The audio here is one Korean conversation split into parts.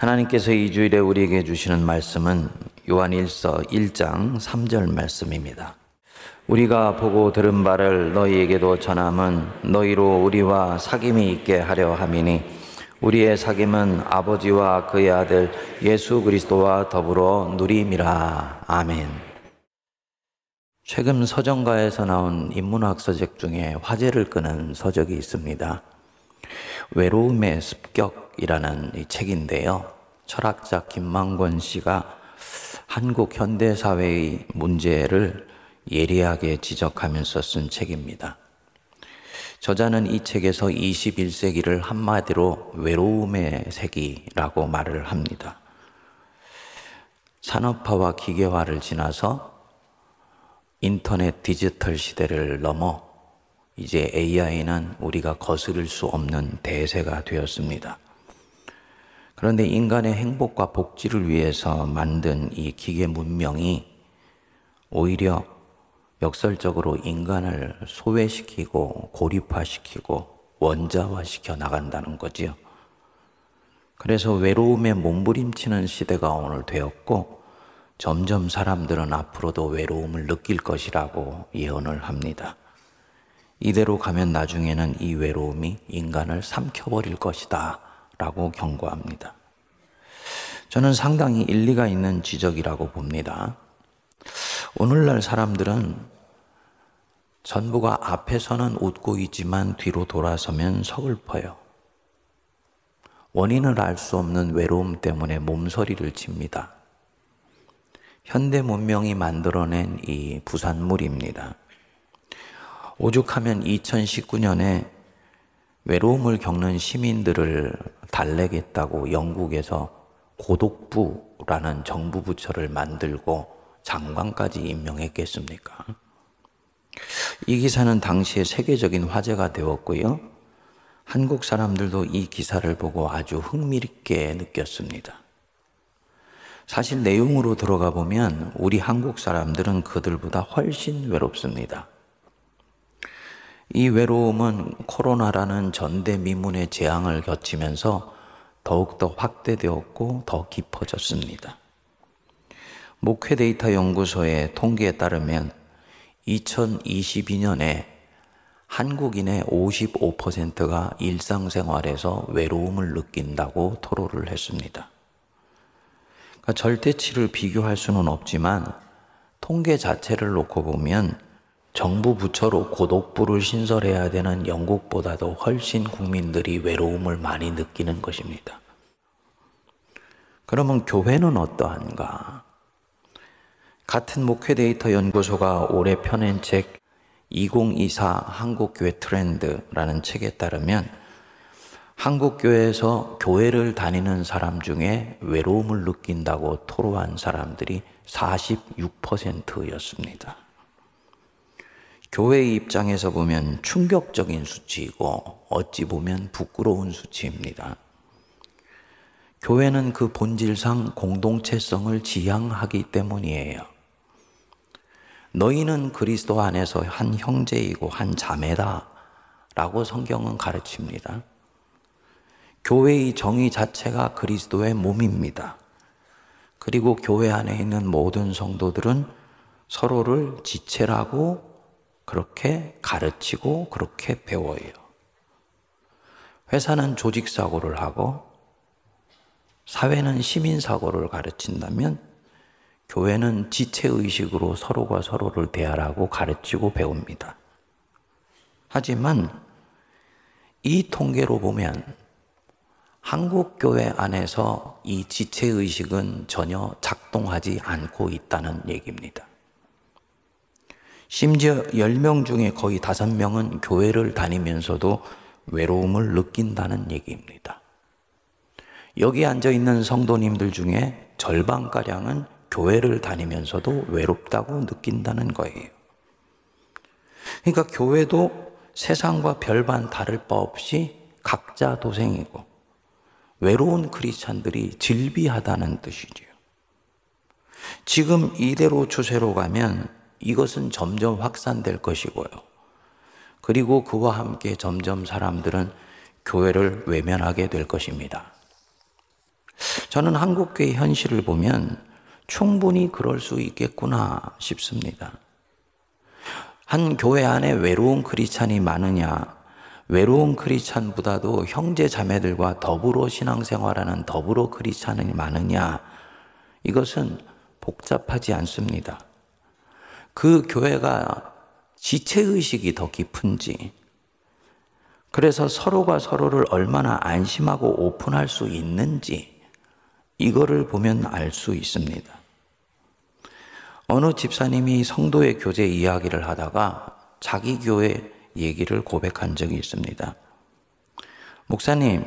하나님께서 이 주일에 우리에게 주시는 말씀은 요한일서 1장 3절 말씀입니다. 우리가 보고 들은 바를 너희에게도 전함은 너희로 우리와 사귐이 있게 하려 함이니 우리의 사귐은 아버지와 그의 아들 예수 그리스도와 더불어 누림이라. 아멘. 최근 서정가에서 나온 인문학 서적 중에 화제를 끄는 서적이 있습니다. 외로움의 습격이라는 이 책인데요. 철학자 김만권 씨가 한국 현대 사회의 문제를 예리하게 지적하면서 쓴 책입니다. 저자는 이 책에서 21세기를 한마디로 외로움의 세기라고 말을 합니다. 산업화와 기계화를 지나서 인터넷 디지털 시대를 넘어 이제 AI는 우리가 거스를 수 없는 대세가 되었습니다. 그런데 인간의 행복과 복지를 위해서 만든 이 기계 문명이 오히려 역설적으로 인간을 소외시키고 고립화시키고 원자화시켜 나간다는 거지요. 그래서 외로움에 몸부림치는 시대가 오늘 되었고 점점 사람들은 앞으로도 외로움을 느낄 것이라고 예언을 합니다. 이대로 가면 나중에는 이 외로움이 인간을 삼켜버릴 것이다. 라고 경고합니다. 저는 상당히 일리가 있는 지적이라고 봅니다. 오늘날 사람들은 전부가 앞에서는 웃고 있지만 뒤로 돌아서면 서글퍼요. 원인을 알 수 없는 외로움 때문에 몸서리를 칩니다. 현대 문명이 만들어낸 이 부산물입니다. 오죽하면 2019년에 외로움을 겪는 시민들을 달래겠다고 영국에서 고독부라는 정부 부처를 만들고 장관까지 임명했겠습니까? 이 기사는 당시에 세계적인 화제가 되었고요. 한국 사람들도 이 기사를 보고 아주 흥미있게 느꼈습니다. 사실 내용으로 들어가 보면 우리 한국 사람들은 그들보다 훨씬 외롭습니다. 이 외로움은 코로나라는 전대미문의 재앙을 겹치면서 더욱더 확대되었고 더 깊어졌습니다. 목회 데이터 연구소의 통계에 따르면 2022년에 한국인의 55%가 일상생활에서 외로움을 느낀다고 토로를 했습니다. 그러니까 절대치를 비교할 수는 없지만 통계 자체를 놓고 보면 정부 부처로 고독부를 신설해야 되는 영국보다도 훨씬 국민들이 외로움을 많이 느끼는 것입니다. 그러면 교회는 어떠한가? 같은 목회 데이터 연구소가 올해 펴낸 책 2024 한국교회 트렌드라는 책에 따르면 한국교회에서 교회를 다니는 사람 중에 외로움을 느낀다고 토로한 사람들이 46%였습니다. 교회의 입장에서 보면 충격적인 수치이고 어찌 보면 부끄러운 수치입니다. 교회는 그 본질상 공동체성을 지향하기 때문이에요. 너희는 그리스도 안에서 한 형제이고 한 자매다. 라고 성경은 가르칩니다. 교회의 정의 자체가 그리스도의 몸입니다. 그리고 교회 안에 있는 모든 성도들은 서로를 지체라고 그렇게 가르치고 그렇게 배워요. 회사는 조직사고를 하고 사회는 시민사고를 가르친다면 교회는 지체의식으로 서로가 서로를 대하라고 가르치고 배웁니다. 하지만 이 통계로 보면 한국 교회 안에서 이 지체의식은 전혀 작동하지 않고 있다는 얘기입니다. 심지어 10명 중에 거의 5명은 교회를 다니면서도 외로움을 느낀다는 얘기입니다. 여기 앉아 있는 성도님들 중에 절반가량은 교회를 다니면서도 외롭다고 느낀다는 거예요. 그러니까 교회도 세상과 별반 다를 바 없이 각자 도생이고 외로운 크리스찬들이 질비하다는 뜻이지요. 지금 이대로 추세로 가면 이것은 점점 확산될 것이고요. 그리고 그와 함께 점점 사람들은 교회를 외면하게 될 것입니다. 저는 한국교회 현실을 보면 충분히 그럴 수 있겠구나 싶습니다. 한 교회 안에 외로운 크리찬이 많으냐, 외로운 크리찬보다도 형제 자매들과 더불어 신앙생활하는 더불어 크리찬이 많으냐, 이것은 복잡하지 않습니다. 그 교회가 지체의식이 더 깊은지, 그래서 서로가 서로를 얼마나 안심하고 오픈할 수 있는지, 이거를 보면 알 수 있습니다. 어느 집사님이 성도의 교제 이야기를 하다가 자기 교회 얘기를 고백한 적이 있습니다. 목사님,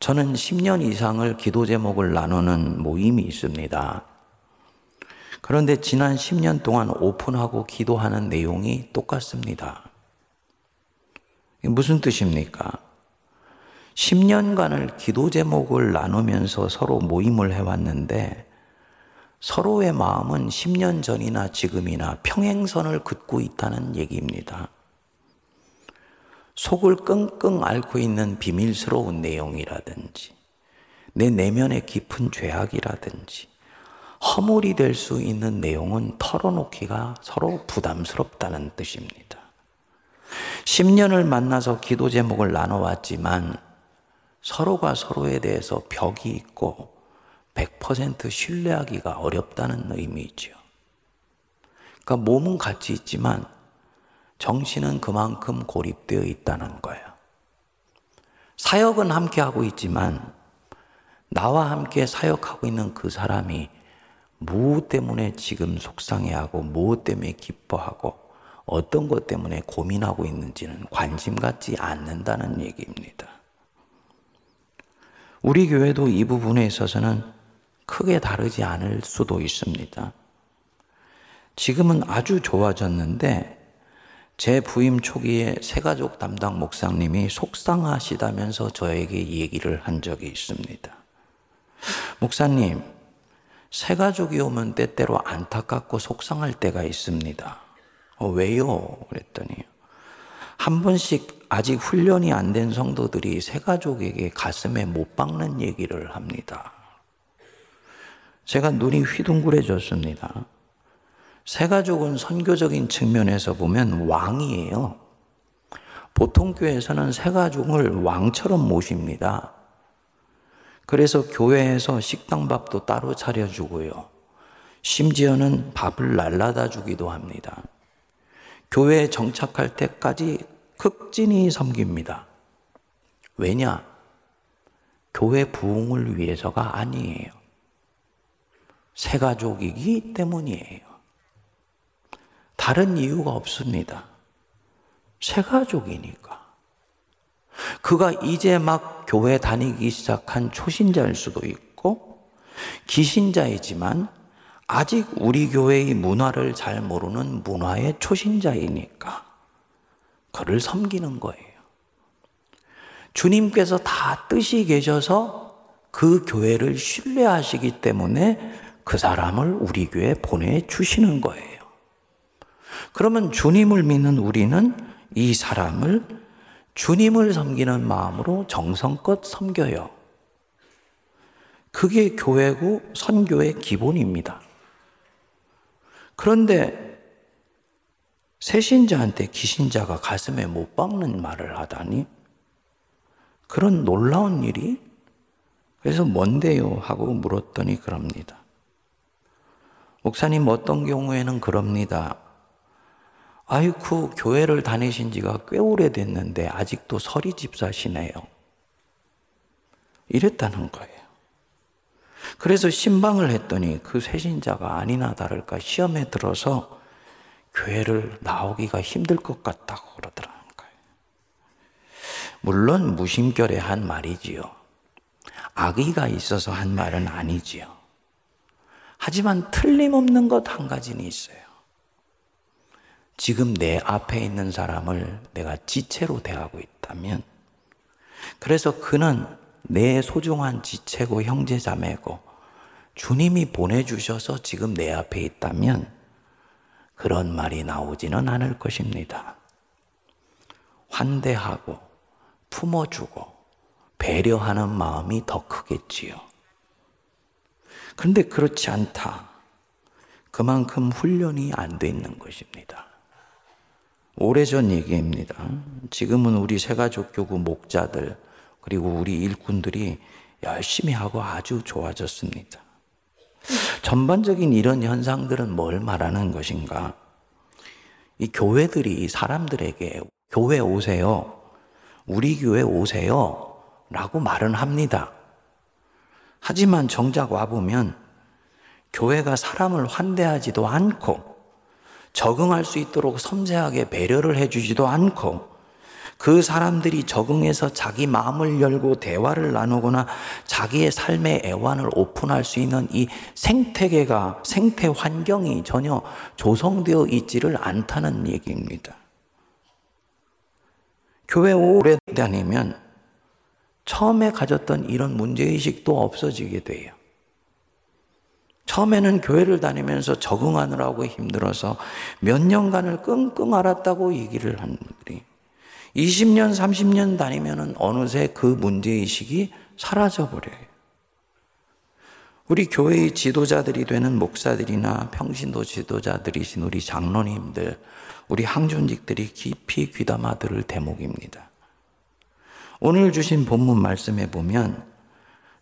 저는 10년 이상을 기도 제목을 나누는 모임이 있습니다. 그런데 지난 10년 동안 오픈하고 기도하는 내용이 똑같습니다. 무슨 뜻입니까? 10년간을 기도 제목을 나누면서 서로 모임을 해왔는데 서로의 마음은 10년 전이나 지금이나 평행선을 긋고 있다는 얘기입니다. 속을 끙끙 앓고 있는 비밀스러운 내용이라든지, 내 내면의 깊은 죄악이라든지, 허물이 될 수 있는 내용은 털어놓기가 서로 부담스럽다는 뜻입니다. 10년을 만나서 기도 제목을 나눠왔지만 서로가 서로에 대해서 벽이 있고 100% 신뢰하기가 어렵다는 의미이죠. 그러니까 몸은 같이 있지만 정신은 그만큼 고립되어 있다는 거예요. 사역은 함께 하고 있지만 나와 함께 사역하고 있는 그 사람이 무엇 때문에 지금 속상해하고 무엇 때문에 기뻐하고 어떤 것 때문에 고민하고 있는지는 관심 갖지 않는다는 얘기입니다. 우리 교회도 이 부분에 있어서는 크게 다르지 않을 수도 있습니다. 지금은 아주 좋아졌는데 제 부임 초기에 새가족 담당 목사님이 속상하시다면서 저에게 얘기를 한 적이 있습니다. 목사님, 새가족이 오면 때때로 안타깝고 속상할 때가 있습니다. 어, 왜요? 그랬더니 한 번씩 아직 훈련이 안 된 성도들이 새가족에게 가슴에 못 박는 얘기를 합니다. 제가 눈이 휘둥그레졌습니다. 새가족은 선교적인 측면에서 보면 왕이에요. 보통 교회에서는 새가족을 왕처럼 모십니다. 그래서 교회에서 식당밥도 따로 차려주고요. 심지어는 밥을 날라다 주기도 합니다. 교회에 정착할 때까지 극진히 섬깁니다. 왜냐? 교회 부흥을 위해서가 아니에요. 새 가족이기 때문이에요. 다른 이유가 없습니다. 새 가족이니까. 그가 이제 막 교회 다니기 시작한 초신자일 수도 있고, 기신자이지만 아직 우리 교회의 문화를 잘 모르는 문화의 초신자이니까 그를 섬기는 거예요. 주님께서 다 뜻이 계셔서 그 교회를 신뢰하시기 때문에 그 사람을 우리 교회에 보내주시는 거예요. 그러면 주님을 믿는 우리는 이 사람을 주님을 섬기는 마음으로 정성껏 섬겨요. 그게 교회고 선교의 기본입니다. 그런데 새신자한테 기신자가 가슴에 못 박는 말을 하다니 그런 놀라운 일이 그래서 뭔데요? 하고 물었더니 그럽니다. 목사님 어떤 경우에는 그럽니다. 아이쿠, 교회를 다니신 지가 꽤 오래됐는데 아직도 서리 집사시네요. 이랬다는 거예요. 그래서 신방을 했더니 그 새신자가 아니나 다를까 시험에 들어서 교회를 나오기가 힘들 것 같다고 그러더라는 거예요. 물론 무심결에 한 말이지요. 악의가 있어서 한 말은 아니지요. 하지만 틀림없는 것 한 가지는 있어요. 지금 내 앞에 있는 사람을 내가 지체로 대하고 있다면, 그래서 그는 내 소중한 지체고 형제자매고, 주님이 보내주셔서 지금 내 앞에 있다면, 그런 말이 나오지는 않을 것입니다. 환대하고, 품어주고, 배려하는 마음이 더 크겠지요. 그런데 그렇지 않다. 그만큼 훈련이 안 돼 있는 것입니다. 오래전 얘기입니다. 지금은 우리 새가족 교구 목자들, 그리고 우리 일꾼들이 열심히 하고 아주 좋아졌습니다. 전반적인 이런 현상들은 뭘 말하는 것인가? 이 교회들이 사람들에게 교회 오세요. 우리 교회 오세요. 라고 말은 합니다. 하지만 정작 와보면 교회가 사람을 환대하지도 않고 적응할 수 있도록 섬세하게 배려를 해주지도 않고 그 사람들이 적응해서 자기 마음을 열고 대화를 나누거나 자기의 삶의 애환을 오픈할 수 있는 이 생태계가, 생태 환경이 전혀 조성되어 있지를 않다는 얘기입니다. 교회 오래 다니면 처음에 가졌던 이런 문제의식도 없어지게 돼요. 처음에는 교회를 다니면서 적응하느라고 힘들어서 몇 년간을 끙끙 앓았다고 얘기를 한 분들이 20년, 30년 다니면은 어느새 그 문제의식이 사라져버려요. 우리 교회의 지도자들이 되는 목사들이나 평신도 지도자들이신 우리 장로님들, 우리 항존직들이 깊이 귀담아 들을 대목입니다. 오늘 주신 본문 말씀에 보면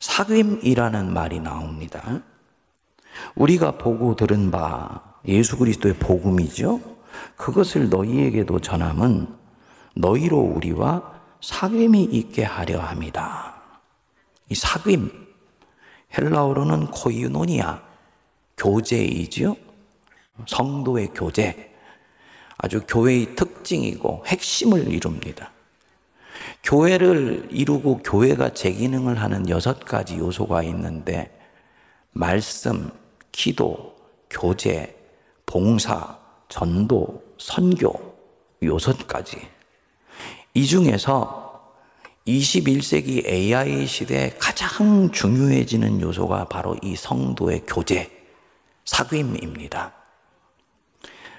사귐이라는 말이 나옵니다. 우리가 보고 들은 바 예수 그리스도의 복음이죠. 그것을 너희에게도 전함은 너희로 우리와 사귐이 있게 하려 합니다. 이 사귐 헬라어로는 코이노니아 교제이지요. 성도의 교제 아주 교회의 특징이고 핵심을 이룹니다. 교회를 이루고 교회가 제 기능을 하는 여섯 가지 요소가 있는데 말씀, 기도, 교제, 봉사, 전도, 선교 가지. 이 중에서 21세기 AI 시대에 가장 중요해지는 요소가 바로 이 성도의 교제, 사귐입니다.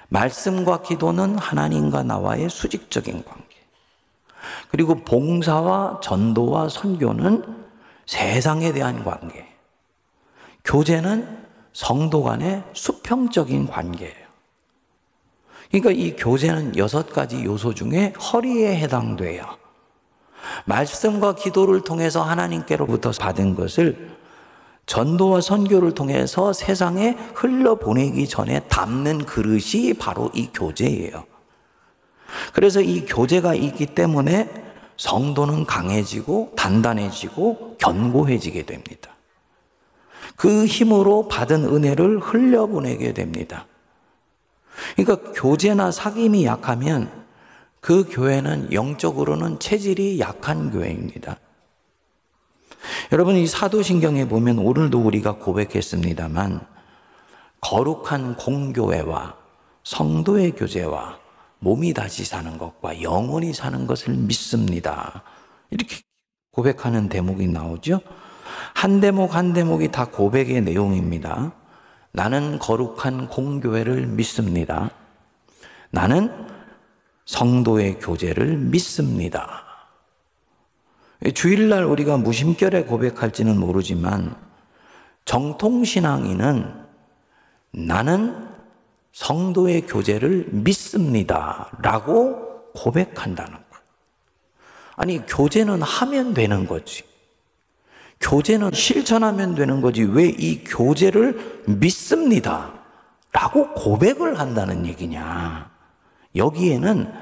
말씀과 기도는 하나님과 나와의 수직적인 관계. 그리고 봉사와 전도와 선교는 세상에 대한 관계. 교제는 성도 간의 수평적인 관계예요. 그러니까 이 교제는 여섯 가지 요소 중에 허리에 해당돼요. 말씀과 기도를 통해서 하나님께로부터 받은 것을 전도와 선교를 통해서 세상에 흘러보내기 전에 담는 그릇이 바로 이 교제예요. 그래서 이 교제가 있기 때문에 성도는 강해지고 단단해지고 견고해지게 됩니다. 그 힘으로 받은 은혜를 흘려보내게 됩니다. 그러니까 교제나 사귐이 약하면 그 교회는 영적으로는 체질이 약한 교회입니다. 여러분 이 사도신경에 보면 오늘도 우리가 고백했습니다만 거룩한 공교회와 성도의 교제와 몸이 다시 사는 것과 영원히 사는 것을 믿습니다. 이렇게 고백하는 대목이 나오죠. 한 대목 한 대목이 다 고백의 내용입니다. 나는 거룩한 공교회를 믿습니다. 나는 성도의 교제를 믿습니다. 주일날 우리가 무심결에 고백할지는 모르지만 정통신앙인은 나는 성도의 교제를 믿습니다. 라고 고백한다는 거예요. 아니, 교제는 하면 되는 거지. 교제는 실천하면 되는 거지. 왜 이 교제를 믿습니다. 라고 고백을 한다는 얘기냐. 여기에는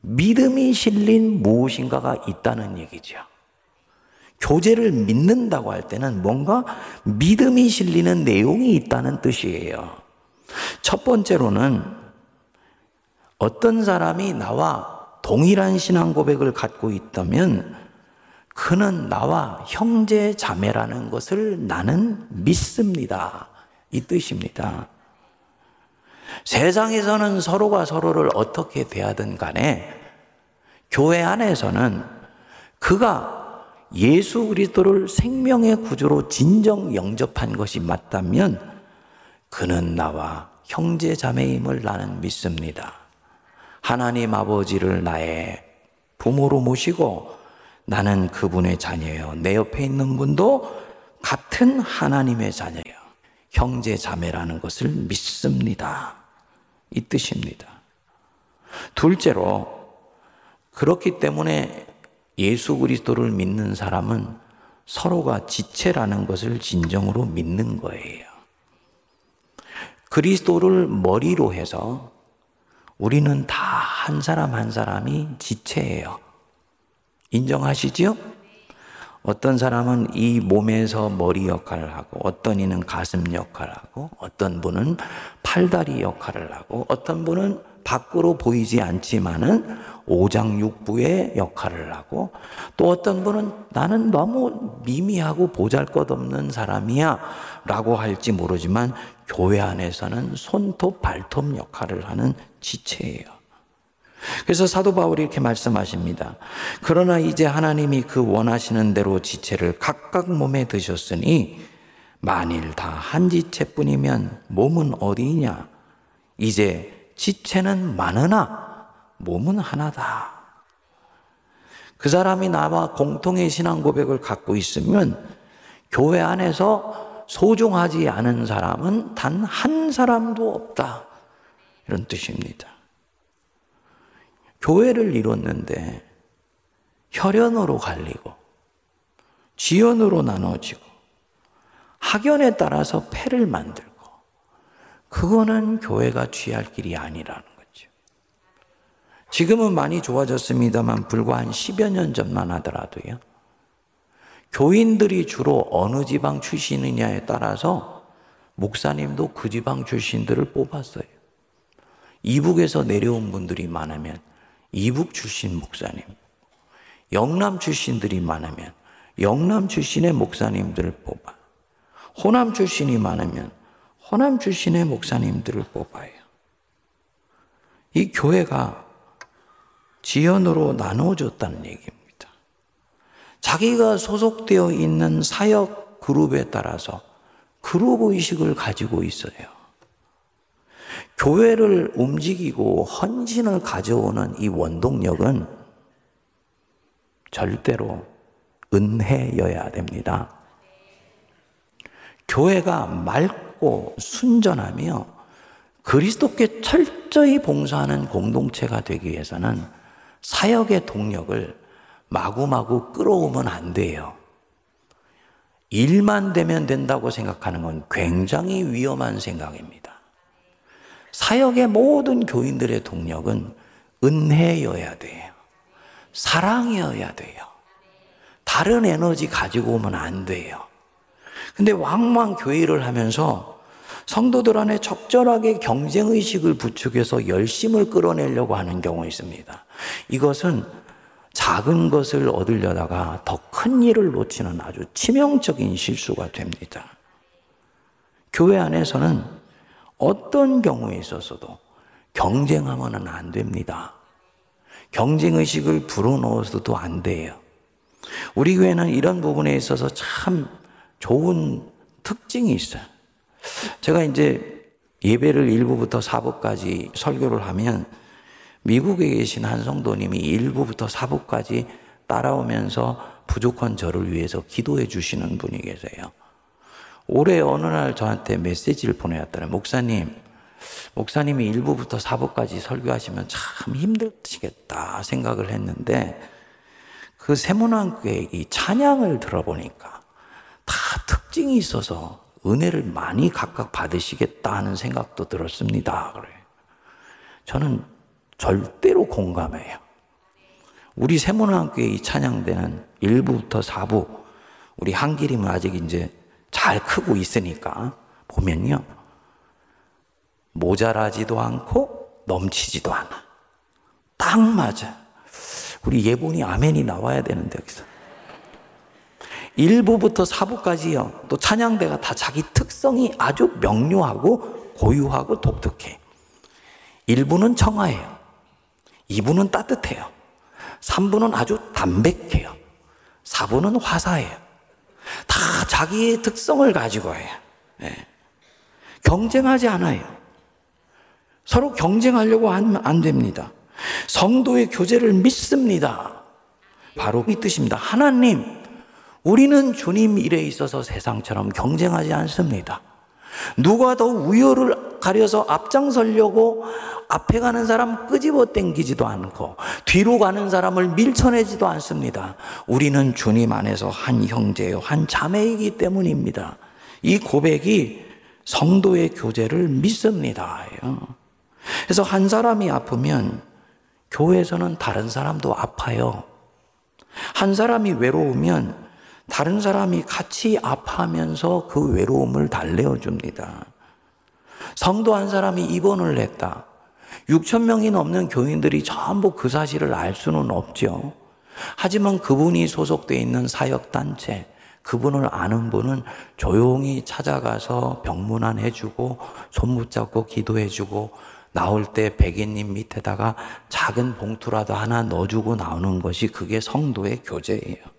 믿음이 실린 무엇인가가 있다는 얘기죠. 교제를 믿는다고 할 때는 뭔가 믿음이 실리는 내용이 있다는 뜻이에요. 첫 번째로는 어떤 사람이 나와 동일한 신앙 고백을 갖고 있다면 그는 나와 형제 자매라는 것을 나는 믿습니다. 이 뜻입니다. 세상에서는 서로가 서로를 어떻게 대하든 간에 교회 안에서는 그가 예수 그리스도를 생명의 구주로 진정 영접한 것이 맞다면 그는 나와 형제 자매임을 나는 믿습니다. 하나님 아버지를 나의 부모로 모시고 나는 그분의 자녀예요. 내 옆에 있는 분도 같은 하나님의 자녀예요. 형제 자매라는 것을 믿습니다. 이 뜻입니다. 둘째로 그렇기 때문에 예수 그리스도를 믿는 사람은 서로가 지체라는 것을 진정으로 믿는 거예요. 그리스도를 머리로 해서 우리는 다 한 사람 한 사람이 지체예요. 인정하시지요? 어떤 사람은 이 몸에서 머리 역할을 하고, 어떤 이는 가슴 역할을 하고, 어떤 분은 팔다리 역할을 하고, 어떤 분은 밖으로 보이지 않지만은 오장육부의 역할을 하고, 또 어떤 분은 나는 너무 미미하고 보잘 것 없는 사람이야 라고 할지 모르지만, 교회 안에서는 손톱, 발톱 역할을 하는 지체예요. 그래서 사도 바울이 이렇게 말씀하십니다. 그러나 이제 하나님이 그 원하시는 대로 지체를 각각 몸에 드셨으니 만일 다 한 지체뿐이면 몸은 어디냐? 이제 지체는 많으나 몸은 하나다. 그 사람이 나와 공통의 신앙 고백을 갖고 있으면 교회 안에서 소중하지 않은 사람은 단 한 사람도 없다. 이런 뜻입니다. 교회를 이뤘는데 혈연으로 갈리고 지연으로 나눠지고 학연에 따라서 패를 만들고 그거는 교회가 취할 길이 아니라는 거죠. 지금은 많이 좋아졌습니다만 불과 한 10여 년 전만 하더라도요. 교인들이 주로 어느 지방 출신이냐에 따라서 목사님도 그 지방 출신들을 뽑았어요. 이북에서 내려온 분들이 많으면 이북 출신 목사님, 영남 출신들이 많으면 영남 출신의 목사님들을 뽑아. 호남 출신이 많으면 호남 출신의 목사님들을 뽑아요. 이 교회가 지연으로 나누어졌다는 얘기입니다. 자기가 소속되어 있는 사역 그룹에 따라서 그룹 의식을 가지고 있어요. 교회를 움직이고 헌신을 가져오는 이 원동력은 절대로 은혜여야 됩니다. 교회가 맑고 순전하며 그리스도께 철저히 봉사하는 공동체가 되기 위해서는 사역의 동력을 마구마구 끌어오면 안 돼요. 일만 되면 된다고 생각하는 건 굉장히 위험한 생각입니다. 사역의 모든 교인들의 동력은 은혜여야 돼요. 사랑이어야 돼요. 다른 에너지 가지고 오면 안 돼요. 근데 왕왕 교회를 하면서 성도들 안에 적절하게 경쟁의식을 부추겨서 열심을 끌어내려고 하는 경우 있습니다. 이것은 작은 것을 얻으려다가 더 큰 일을 놓치는 아주 치명적인 실수가 됩니다. 교회 안에서는 어떤 경우에 있어서도 경쟁하면 안 됩니다. 경쟁의식을 불어넣어서도 안 돼요. 우리 교회는 이런 부분에 있어서 참 좋은 특징이 있어요. 제가 이제 예배를 1부부터 4부까지 설교를 하면 미국에 계신 한 성도님이 1부부터 4부까지 따라오면서 부족한 저를 위해서 기도해 주시는 분이 계세요. 올해 어느 날 저한테 메시지를 보내왔더니 목사님, 목사님이 1부부터 4부까지 설교하시면 참 힘드시겠다 생각을 했는데 그 세문안교의 이 찬양을 들어보니까 다 특징이 있어서 은혜를 많이 각각 받으시겠다 하는 생각도 들었습니다. 그래. 저는 절대로 공감해요. 우리 세문안교의 이 찬양대는 1부부터 4부, 우리 한길이면 아직 이제 잘 크고 있으니까 보면요. 모자라지도 않고 넘치지도 않아. 딱 맞아. 우리 예본이 아멘이 나와야 되는데 여기서. 1부부터 4부까지요. 또 찬양대가 다 자기 특성이 아주 명료하고 고유하고 독특해. 1부는 청아해요. 2부는 따뜻해요. 3부는 아주 담백해요. 4부는 화사해요. 다 자기의 특성을 가지고 해요. 네. 경쟁하지 않아요. 서로 경쟁하려고 하면 안 됩니다. 성도의 교제를 믿습니다. 바로 이 뜻입니다. 하나님, 우리는 주님 일에 있어서 세상처럼 경쟁하지 않습니다. 누가 더 우열을 가려서 앞장서려고 앞에 가는 사람 끄집어 당기지도 않고 뒤로 가는 사람을 밀쳐내지도 않습니다. 우리는 주님 안에서 한 형제요, 한 자매이기 때문입니다. 이 고백이 성도의 교제를 믿습니다. 그래서 한 사람이 아프면 교회에서는 다른 사람도 아파요. 한 사람이 외로우면 다른 사람이 같이 아파하면서 그 외로움을 달래어 줍니다. 성도 한 사람이 입원을 했다. 6천 명이 넘는 교인들이 전부 그 사실을 알 수는 없죠. 하지만 그분이 소속되어 있는 사역 단체, 그분을 아는 분은 조용히 찾아가서 병문안 해주고, 손 붙잡고 기도해주고, 나올 때 백인님 밑에다가 작은 봉투라도 하나 넣어주고 나오는 것이 그게 성도의 교제예요.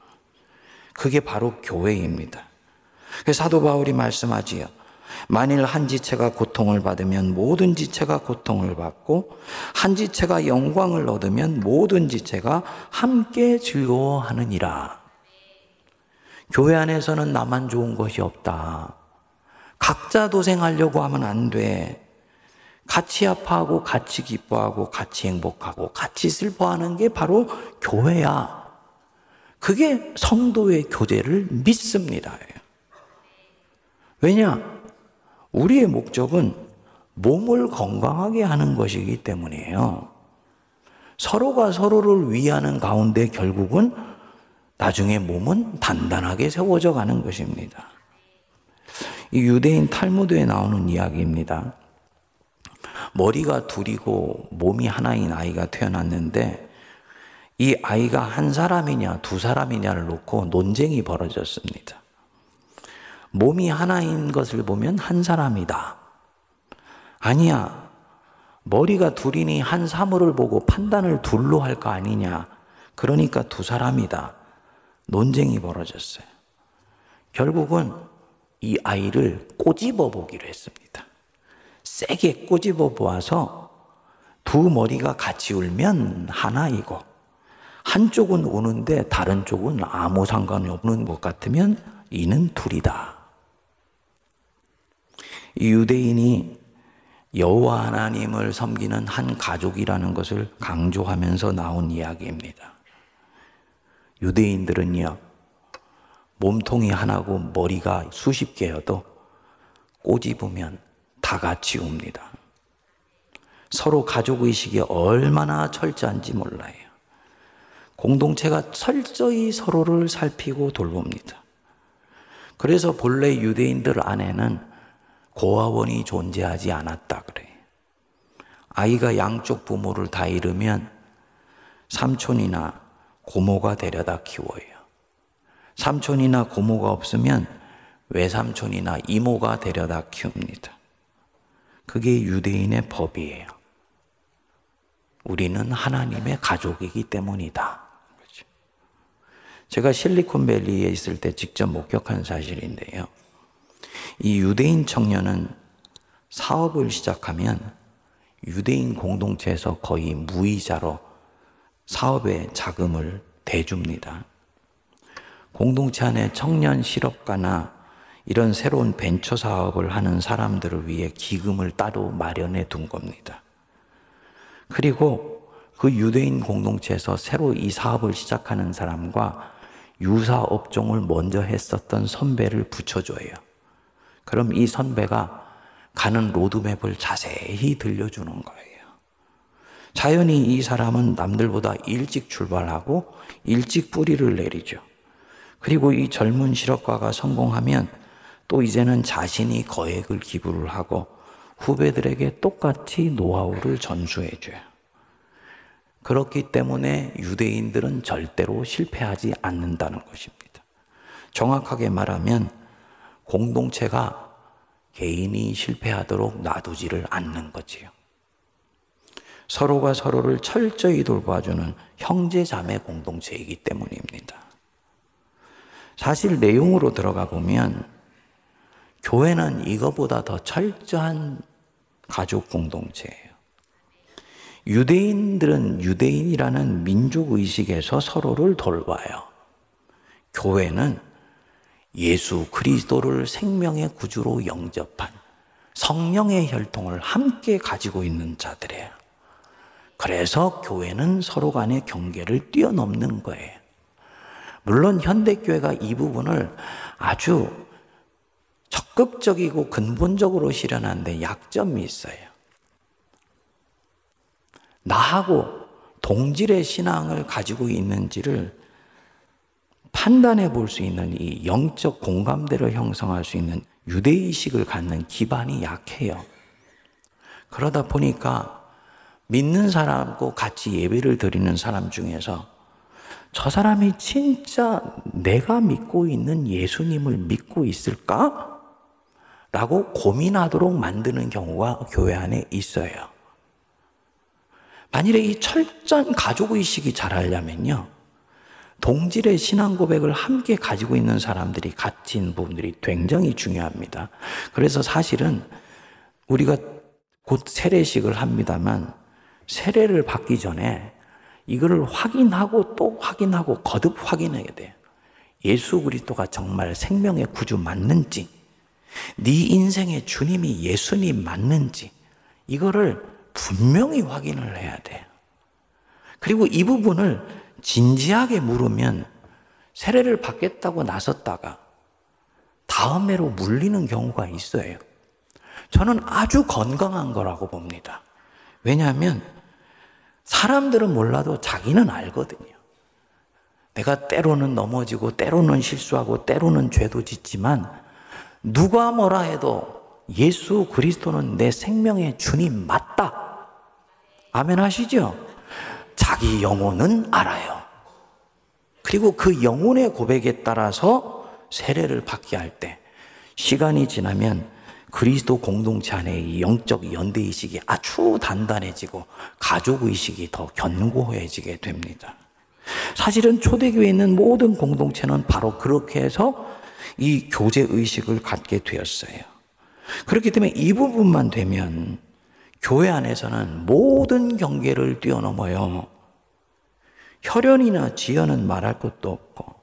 그게 바로 교회입니다. 사도 바울이 말씀하지요. 만일 한 지체가 고통을 받으면 모든 지체가 고통을 받고 한 지체가 영광을 얻으면 모든 지체가 함께 즐거워하느니라. 교회 안에서는 나만 좋은 것이 없다. 각자 도생하려고 하면 안 돼. 같이 아파하고 같이 기뻐하고 같이 행복하고 같이 슬퍼하는 게 바로 교회야. 그게 성도의 교제를 믿습니다. 왜냐? 우리의 목적은 몸을 건강하게 하는 것이기 때문이에요. 서로가 서로를 위하는 가운데 결국은 나중에 몸은 단단하게 세워져 가는 것입니다. 이 유대인 탈무드에 나오는 이야기입니다. 머리가 둘이고 몸이 하나인 아이가 태어났는데 이 아이가 한 사람이냐 두 사람이냐를 놓고 논쟁이 벌어졌습니다. 몸이 하나인 것을 보면 한 사람이다. 아니야. 머리가 둘이니 한 사물을 보고 판단을 둘로 할 거 아니냐. 그러니까 두 사람이다. 논쟁이 벌어졌어요. 결국은 이 아이를 꼬집어 보기로 했습니다. 세게 꼬집어 보아서 두 머리가 같이 울면 하나이고 한쪽은 우는데 다른 쪽은 아무 상관이 없는 것 같으면 이는 둘이다. 유대인이 여호와 하나님을 섬기는 한 가족이라는 것을 강조하면서 나온 이야기입니다. 유대인들은요, 몸통이 하나고 머리가 수십 개여도 꼬집으면 다 같이 웁니다. 서로 가족의식이 얼마나 철저한지 몰라요. 공동체가 철저히 서로를 살피고 돌봅니다. 그래서 본래 유대인들 안에는 고아원이 존재하지 않았다 그래. 아이가 양쪽 부모를 다 잃으면 삼촌이나 고모가 데려다 키워요. 삼촌이나 고모가 없으면 외삼촌이나 이모가 데려다 키웁니다. 그게 유대인의 법이에요. 우리는 하나님의 가족이기 때문이다. 제가 실리콘밸리에 있을 때 직접 목격한 사실인데요. 이 유대인 청년은 사업을 시작하면 유대인 공동체에서 거의 무이자로 사업에 자금을 대줍니다. 공동체 안에 청년 실업가나 이런 새로운 벤처 사업을 하는 사람들을 위해 기금을 따로 마련해 둔 겁니다. 그리고 그 유대인 공동체에서 새로 이 사업을 시작하는 사람과 유사 업종을 먼저 했었던 선배를 붙여줘요. 그럼 이 선배가 가는 로드맵을 자세히 들려주는 거예요. 자연히 이 사람은 남들보다 일찍 출발하고 일찍 뿌리를 내리죠. 그리고 이 젊은 실업가가 성공하면 또 이제는 자신이 거액을 기부를 하고 후배들에게 똑같이 노하우를 전수해줘요. 그렇기 때문에 유대인들은 절대로 실패하지 않는다는 것입니다. 정확하게 말하면 공동체가 개인이 실패하도록 놔두지를 않는 거지요. 서로가 서로를 철저히 돌봐주는 형제 자매 공동체이기 때문입니다. 사실 내용으로 들어가 보면 교회는 이거보다 더 철저한 가족 공동체예요. 유대인들은 유대인이라는 민족 의식에서 서로를 돌봐요. 교회는 예수 그리스도를 생명의 구주로 영접한 성령의 혈통을 함께 가지고 있는 자들이에요. 그래서 교회는 서로 간의 경계를 뛰어넘는 거예요. 물론 현대교회가 이 부분을 아주 적극적이고 근본적으로 실현하는데 약점이 있어요. 나하고 동질의 신앙을 가지고 있는지를 판단해 볼 수 있는 이 영적 공감대를 형성할 수 있는 유대의식을 갖는 기반이 약해요. 그러다 보니까 믿는 사람과 같이 예배를 드리는 사람 중에서 저 사람이 진짜 내가 믿고 있는 예수님을 믿고 있을까? 라고 고민하도록 만드는 경우가 교회 안에 있어요. 만일에 이 철저한 가족의식이 자라려면요. 동질의 신앙 고백을 함께 가지고 있는 사람들이 갇힌 부분들이 굉장히 중요합니다. 그래서 사실은 우리가 곧 세례식을 합니다만 세례를 받기 전에 이거를 확인하고 또 확인하고 거듭 확인해야 돼요. 예수 그리스도가 정말 생명의 구주 맞는지, 네 인생의 주님이 예수님 맞는지 이거를 분명히 확인을 해야 돼요. 그리고 이 부분을 진지하게 물으면 세례를 받겠다고 나섰다가 다음 해로 물리는 경우가 있어요. 저는 아주 건강한 거라고 봅니다. 왜냐하면 사람들은 몰라도 자기는 알거든요. 내가 때로는 넘어지고, 때로는 실수하고, 때로는 죄도 짓지만, 누가 뭐라 해도 예수 그리스도는 내 생명의 주님 맞다. 아멘 하시죠? 자기 영혼은 알아요. 그리고 그 영혼의 고백에 따라서 세례를 받게 할 때, 시간이 지나면 그리스도 공동체 안에 영적 연대 의식이 아주 단단해지고 가족 의식이 더 견고해지게 됩니다. 사실은 초대교회에 있는 모든 공동체는 바로 그렇게 해서 이 교제 의식을 갖게 되었어요. 그렇기 때문에 이 부분만 되면 교회 안에서는 모든 경계를 뛰어넘어요. 혈연이나 지연은 말할 것도 없고,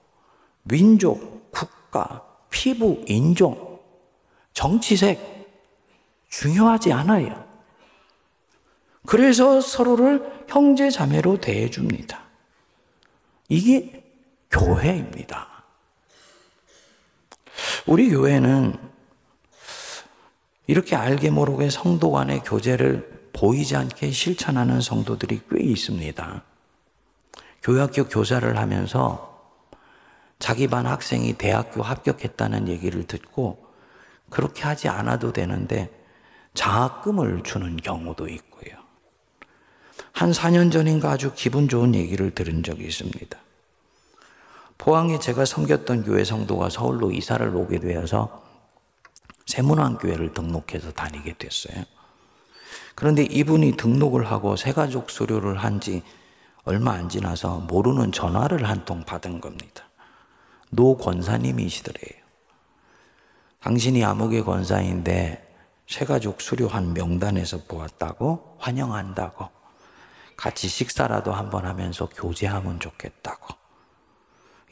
민족, 국가, 피부, 인종, 정치색 중요하지 않아요. 그래서 서로를 형제 자매로 대해 줍니다. 이게 교회입니다. 우리 교회는 이렇게 알게 모르게 성도 간의 교제를 보이지 않게 실천하는 성도들이 꽤 있습니다. 교학교 교사를 하면서 자기 반 학생이 대학교 합격했다는 얘기를 듣고 그렇게 하지 않아도 되는데 장학금을 주는 경우도 있고요. 한 4년 전인가 아주 기분 좋은 얘기를 들은 적이 있습니다. 포항에 제가 섬겼던 교회 성도가 서울로 이사를 오게 되어서 세문안교회를 등록해서 다니게 됐어요. 그런데 이분이 등록을 하고 새가족 수료를 한 지 얼마 안 지나서 모르는 전화를 한 통 받은 겁니다. 노 권사님이시더래요. 당신이 암흑의 권사인데 새가족 수료한 명단에서 보았다고 환영한다고 같이 식사라도 한번 하면서 교제하면 좋겠다고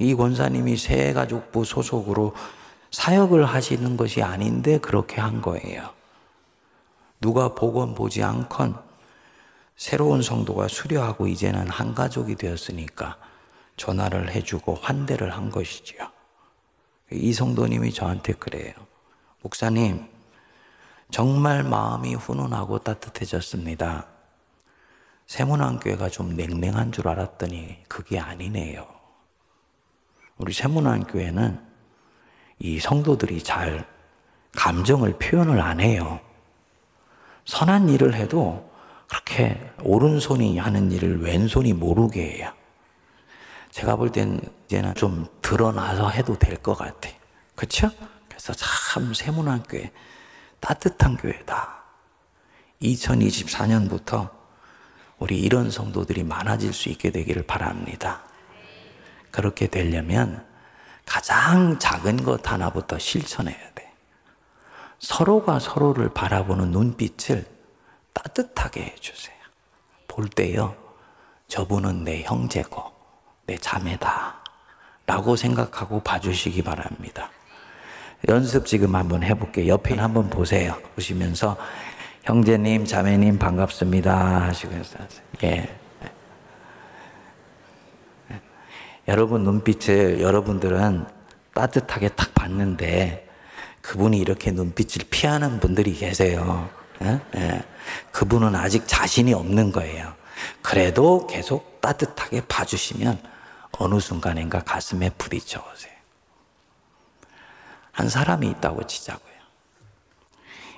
이 권사님이 새가족부 소속으로 사역을 하시는 것이 아닌데 그렇게 한 거예요. 누가 보건 보지 않건 새로운 성도가 수료하고 이제는 한 가족이 되었으니까 전화를 해주고 환대를 한 것이지요. 이 성도님이 저한테 그래요. 목사님, 정말 마음이 훈훈하고 따뜻해졌습니다. 세문안교회가 좀 냉랭한 줄 알았더니 그게 아니네요. 우리 세문안교회는 이 성도들이 잘 감정을 표현을 안 해요. 선한 일을 해도 그렇게 오른손이 하는 일을 왼손이 모르게 해요. 제가 볼 땐 이제는 좀 드러나서 해도 될 것 같아. 그쵸? 그래서 참 세문안교회 따뜻한 교회다. 2024년부터 우리 이런 성도들이 많아질 수 있게 되기를 바랍니다. 그렇게 되려면 가장 작은 것 하나부터 실천해야 돼. 서로가 서로를 바라보는 눈빛을 따뜻하게 해주세요. 볼 때요, 저분은 내 형제고, 내 자매다. 라고 생각하고 봐주시기 바랍니다. 연습 지금 한번 해볼게요. 옆에 한번 보세요. 보시면서 형제님, 자매님 반갑습니다 하시고 예. 여러분 눈빛을 여러분들은 따뜻하게 딱 봤는데 그분이 이렇게 눈빛을 피하는 분들이 계세요. 예? 예. 그분은 아직 자신이 없는 거예요. 그래도 계속 따뜻하게 봐주시면 어느 순간인가 가슴에 불이 져오세요. 한 사람이 있다고 치자고요.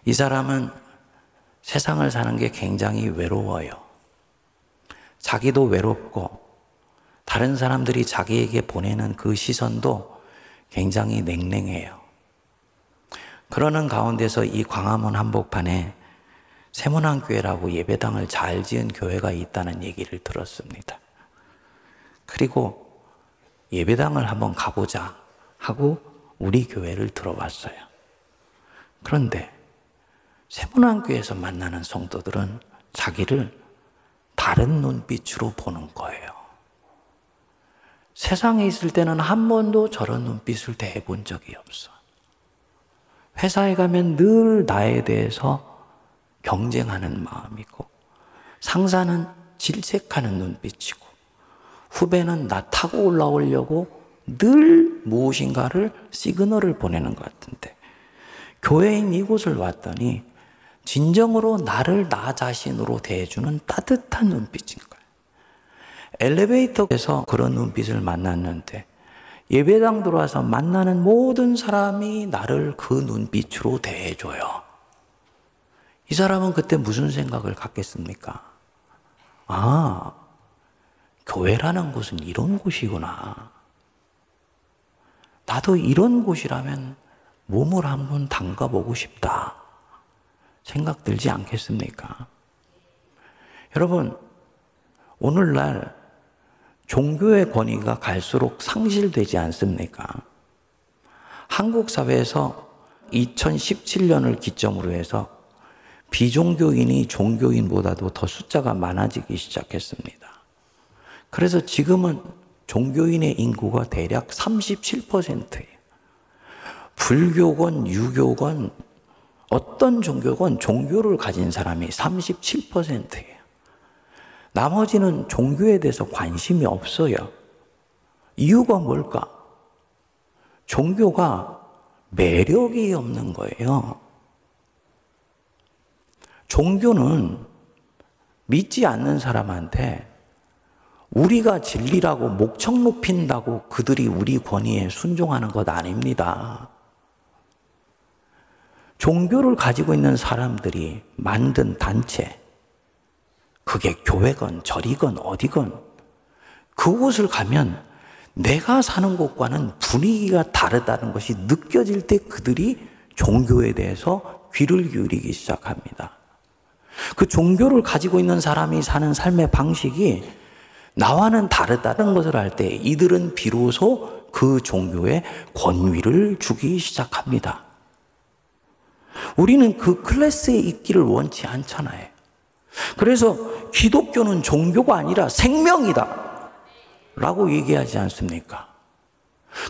이 사람은 세상을 사는 게 굉장히 외로워요. 자기도 외롭고 다른 사람들이 자기에게 보내는 그 시선도 굉장히 냉랭해요. 그러는 가운데서 이 광화문 한복판에 세문안교회라고 예배당을 잘 지은 교회가 있다는 얘기를 들었습니다. 그리고 예배당을 한번 가보자 하고 우리 교회를 들어왔어요. 그런데 세문안교회에서 만나는 성도들은 자기를 다른 눈빛으로 보는 거예요. 세상에 있을 때는 한 번도 저런 눈빛을 대해본 적이 없어. 회사에 가면 늘 나에 대해서 경쟁하는 마음이고 상사는 질색하는 눈빛이고 후배는 나 타고 올라오려고 늘 무엇인가를 시그널을 보내는 것 같은데 교회인 이곳을 왔더니 진정으로 나를 나 자신으로 대해주는 따뜻한 눈빛인 거예요. 엘리베이터에서 그런 눈빛을 만났는데 예배당 들어와서 만나는 모든 사람이 나를 그 눈빛으로 대해줘요. 이 사람은 그때 무슨 생각을 갖겠습니까? 아, 교회라는 곳은 이런 곳이구나. 나도 이런 곳이라면 몸을 한번 담가보고 싶다. 생각 들지 않겠습니까? 여러분, 오늘날 종교의 권위가 갈수록 상실되지 않습니까? 한국 사회에서 2017년을 기점으로 해서 비종교인이 종교인보다도 더 숫자가 많아지기 시작했습니다. 그래서 지금은 종교인의 인구가 대략 37%예요. 불교건, 유교건, 어떤 종교건 종교를 가진 사람이 37%예요. 나머지는 종교에 대해서 관심이 없어요. 이유가 뭘까? 종교가 매력이 없는 거예요. 종교는 믿지 않는 사람한테 우리가 진리라고 목청 높인다고 그들이 우리 권위에 순종하는 것 아닙니다. 종교를 가지고 있는 사람들이 만든 단체, 그게 교회건 절이건 어디건 그곳을 가면 내가 사는 곳과는 분위기가 다르다는 것이 느껴질 때 그들이 종교에 대해서 귀를 기울이기 시작합니다. 그 종교를 가지고 있는 사람이 사는 삶의 방식이 나와는 다르다는 것을 알 때 이들은 비로소 그 종교에 권위를 주기 시작합니다. 우리는 그 클래스에 있기를 원치 않잖아요. 그래서 기독교는 종교가 아니라 생명이다. 라고 얘기하지 않습니까?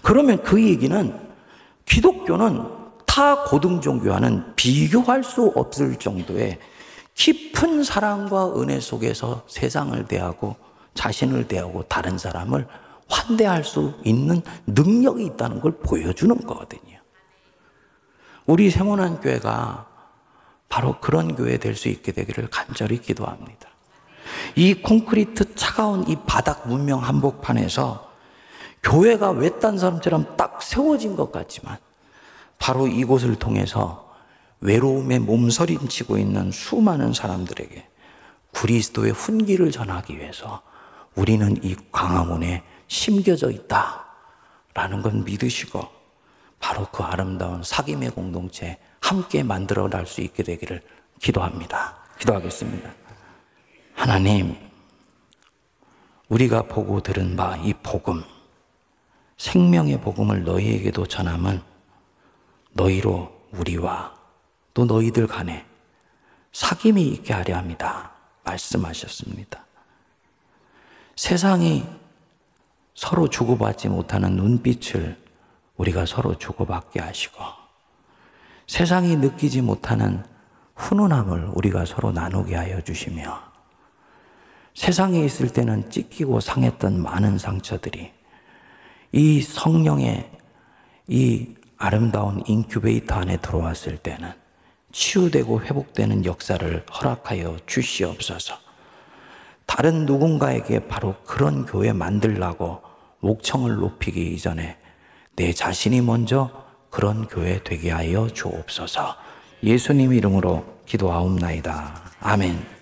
그러면 그 얘기는 기독교는 타 고등 종교와는 비교할 수 없을 정도의 깊은 사랑과 은혜 속에서 세상을 대하고 자신을 대하고 다른 사람을 환대할 수 있는 능력이 있다는 걸 보여주는 거거든요. 우리 세모난 교회가 바로 그런 교회 될 수 있게 되기를 간절히 기도합니다. 이 콘크리트 차가운 이 바닥 문명 한복판에서 교회가 외딴 사람처럼 딱 세워진 것 같지만 바로 이곳을 통해서 외로움에 몸서림치고 있는 수많은 사람들에게 그리스도의 훈기를 전하기 위해서 우리는 이 광화문에 심겨져 있다. 라는 건 믿으시고 바로 그 아름다운 사귐의 공동체 함께 만들어 날수 있게 되기를 기도합니다. 기도하겠습니다. 하나님, 우리가 보고 들은 바 이 복음, 생명의 복음을 너희에게도 전함은 너희로 우리와 또 너희들 간에 사귐이 있게 하려 합니다. 말씀하셨습니다. 세상이 서로 주고받지 못하는 눈빛을 우리가 서로 주고받게 하시고 세상이 느끼지 못하는 훈훈함을 우리가 서로 나누게 하여 주시며 세상에 있을 때는 찢기고 상했던 많은 상처들이 이 성령의 이 아름다운 인큐베이터 안에 들어왔을 때는 치유되고 회복되는 역사를 허락하여 주시옵소서. 다른 누군가에게 바로 그런 교회 만들라고 목청을 높이기 이전에 내 자신이 먼저 그런 교회 되게 하여 주옵소서. 예수님 이름으로 기도하옵나이다. 아멘.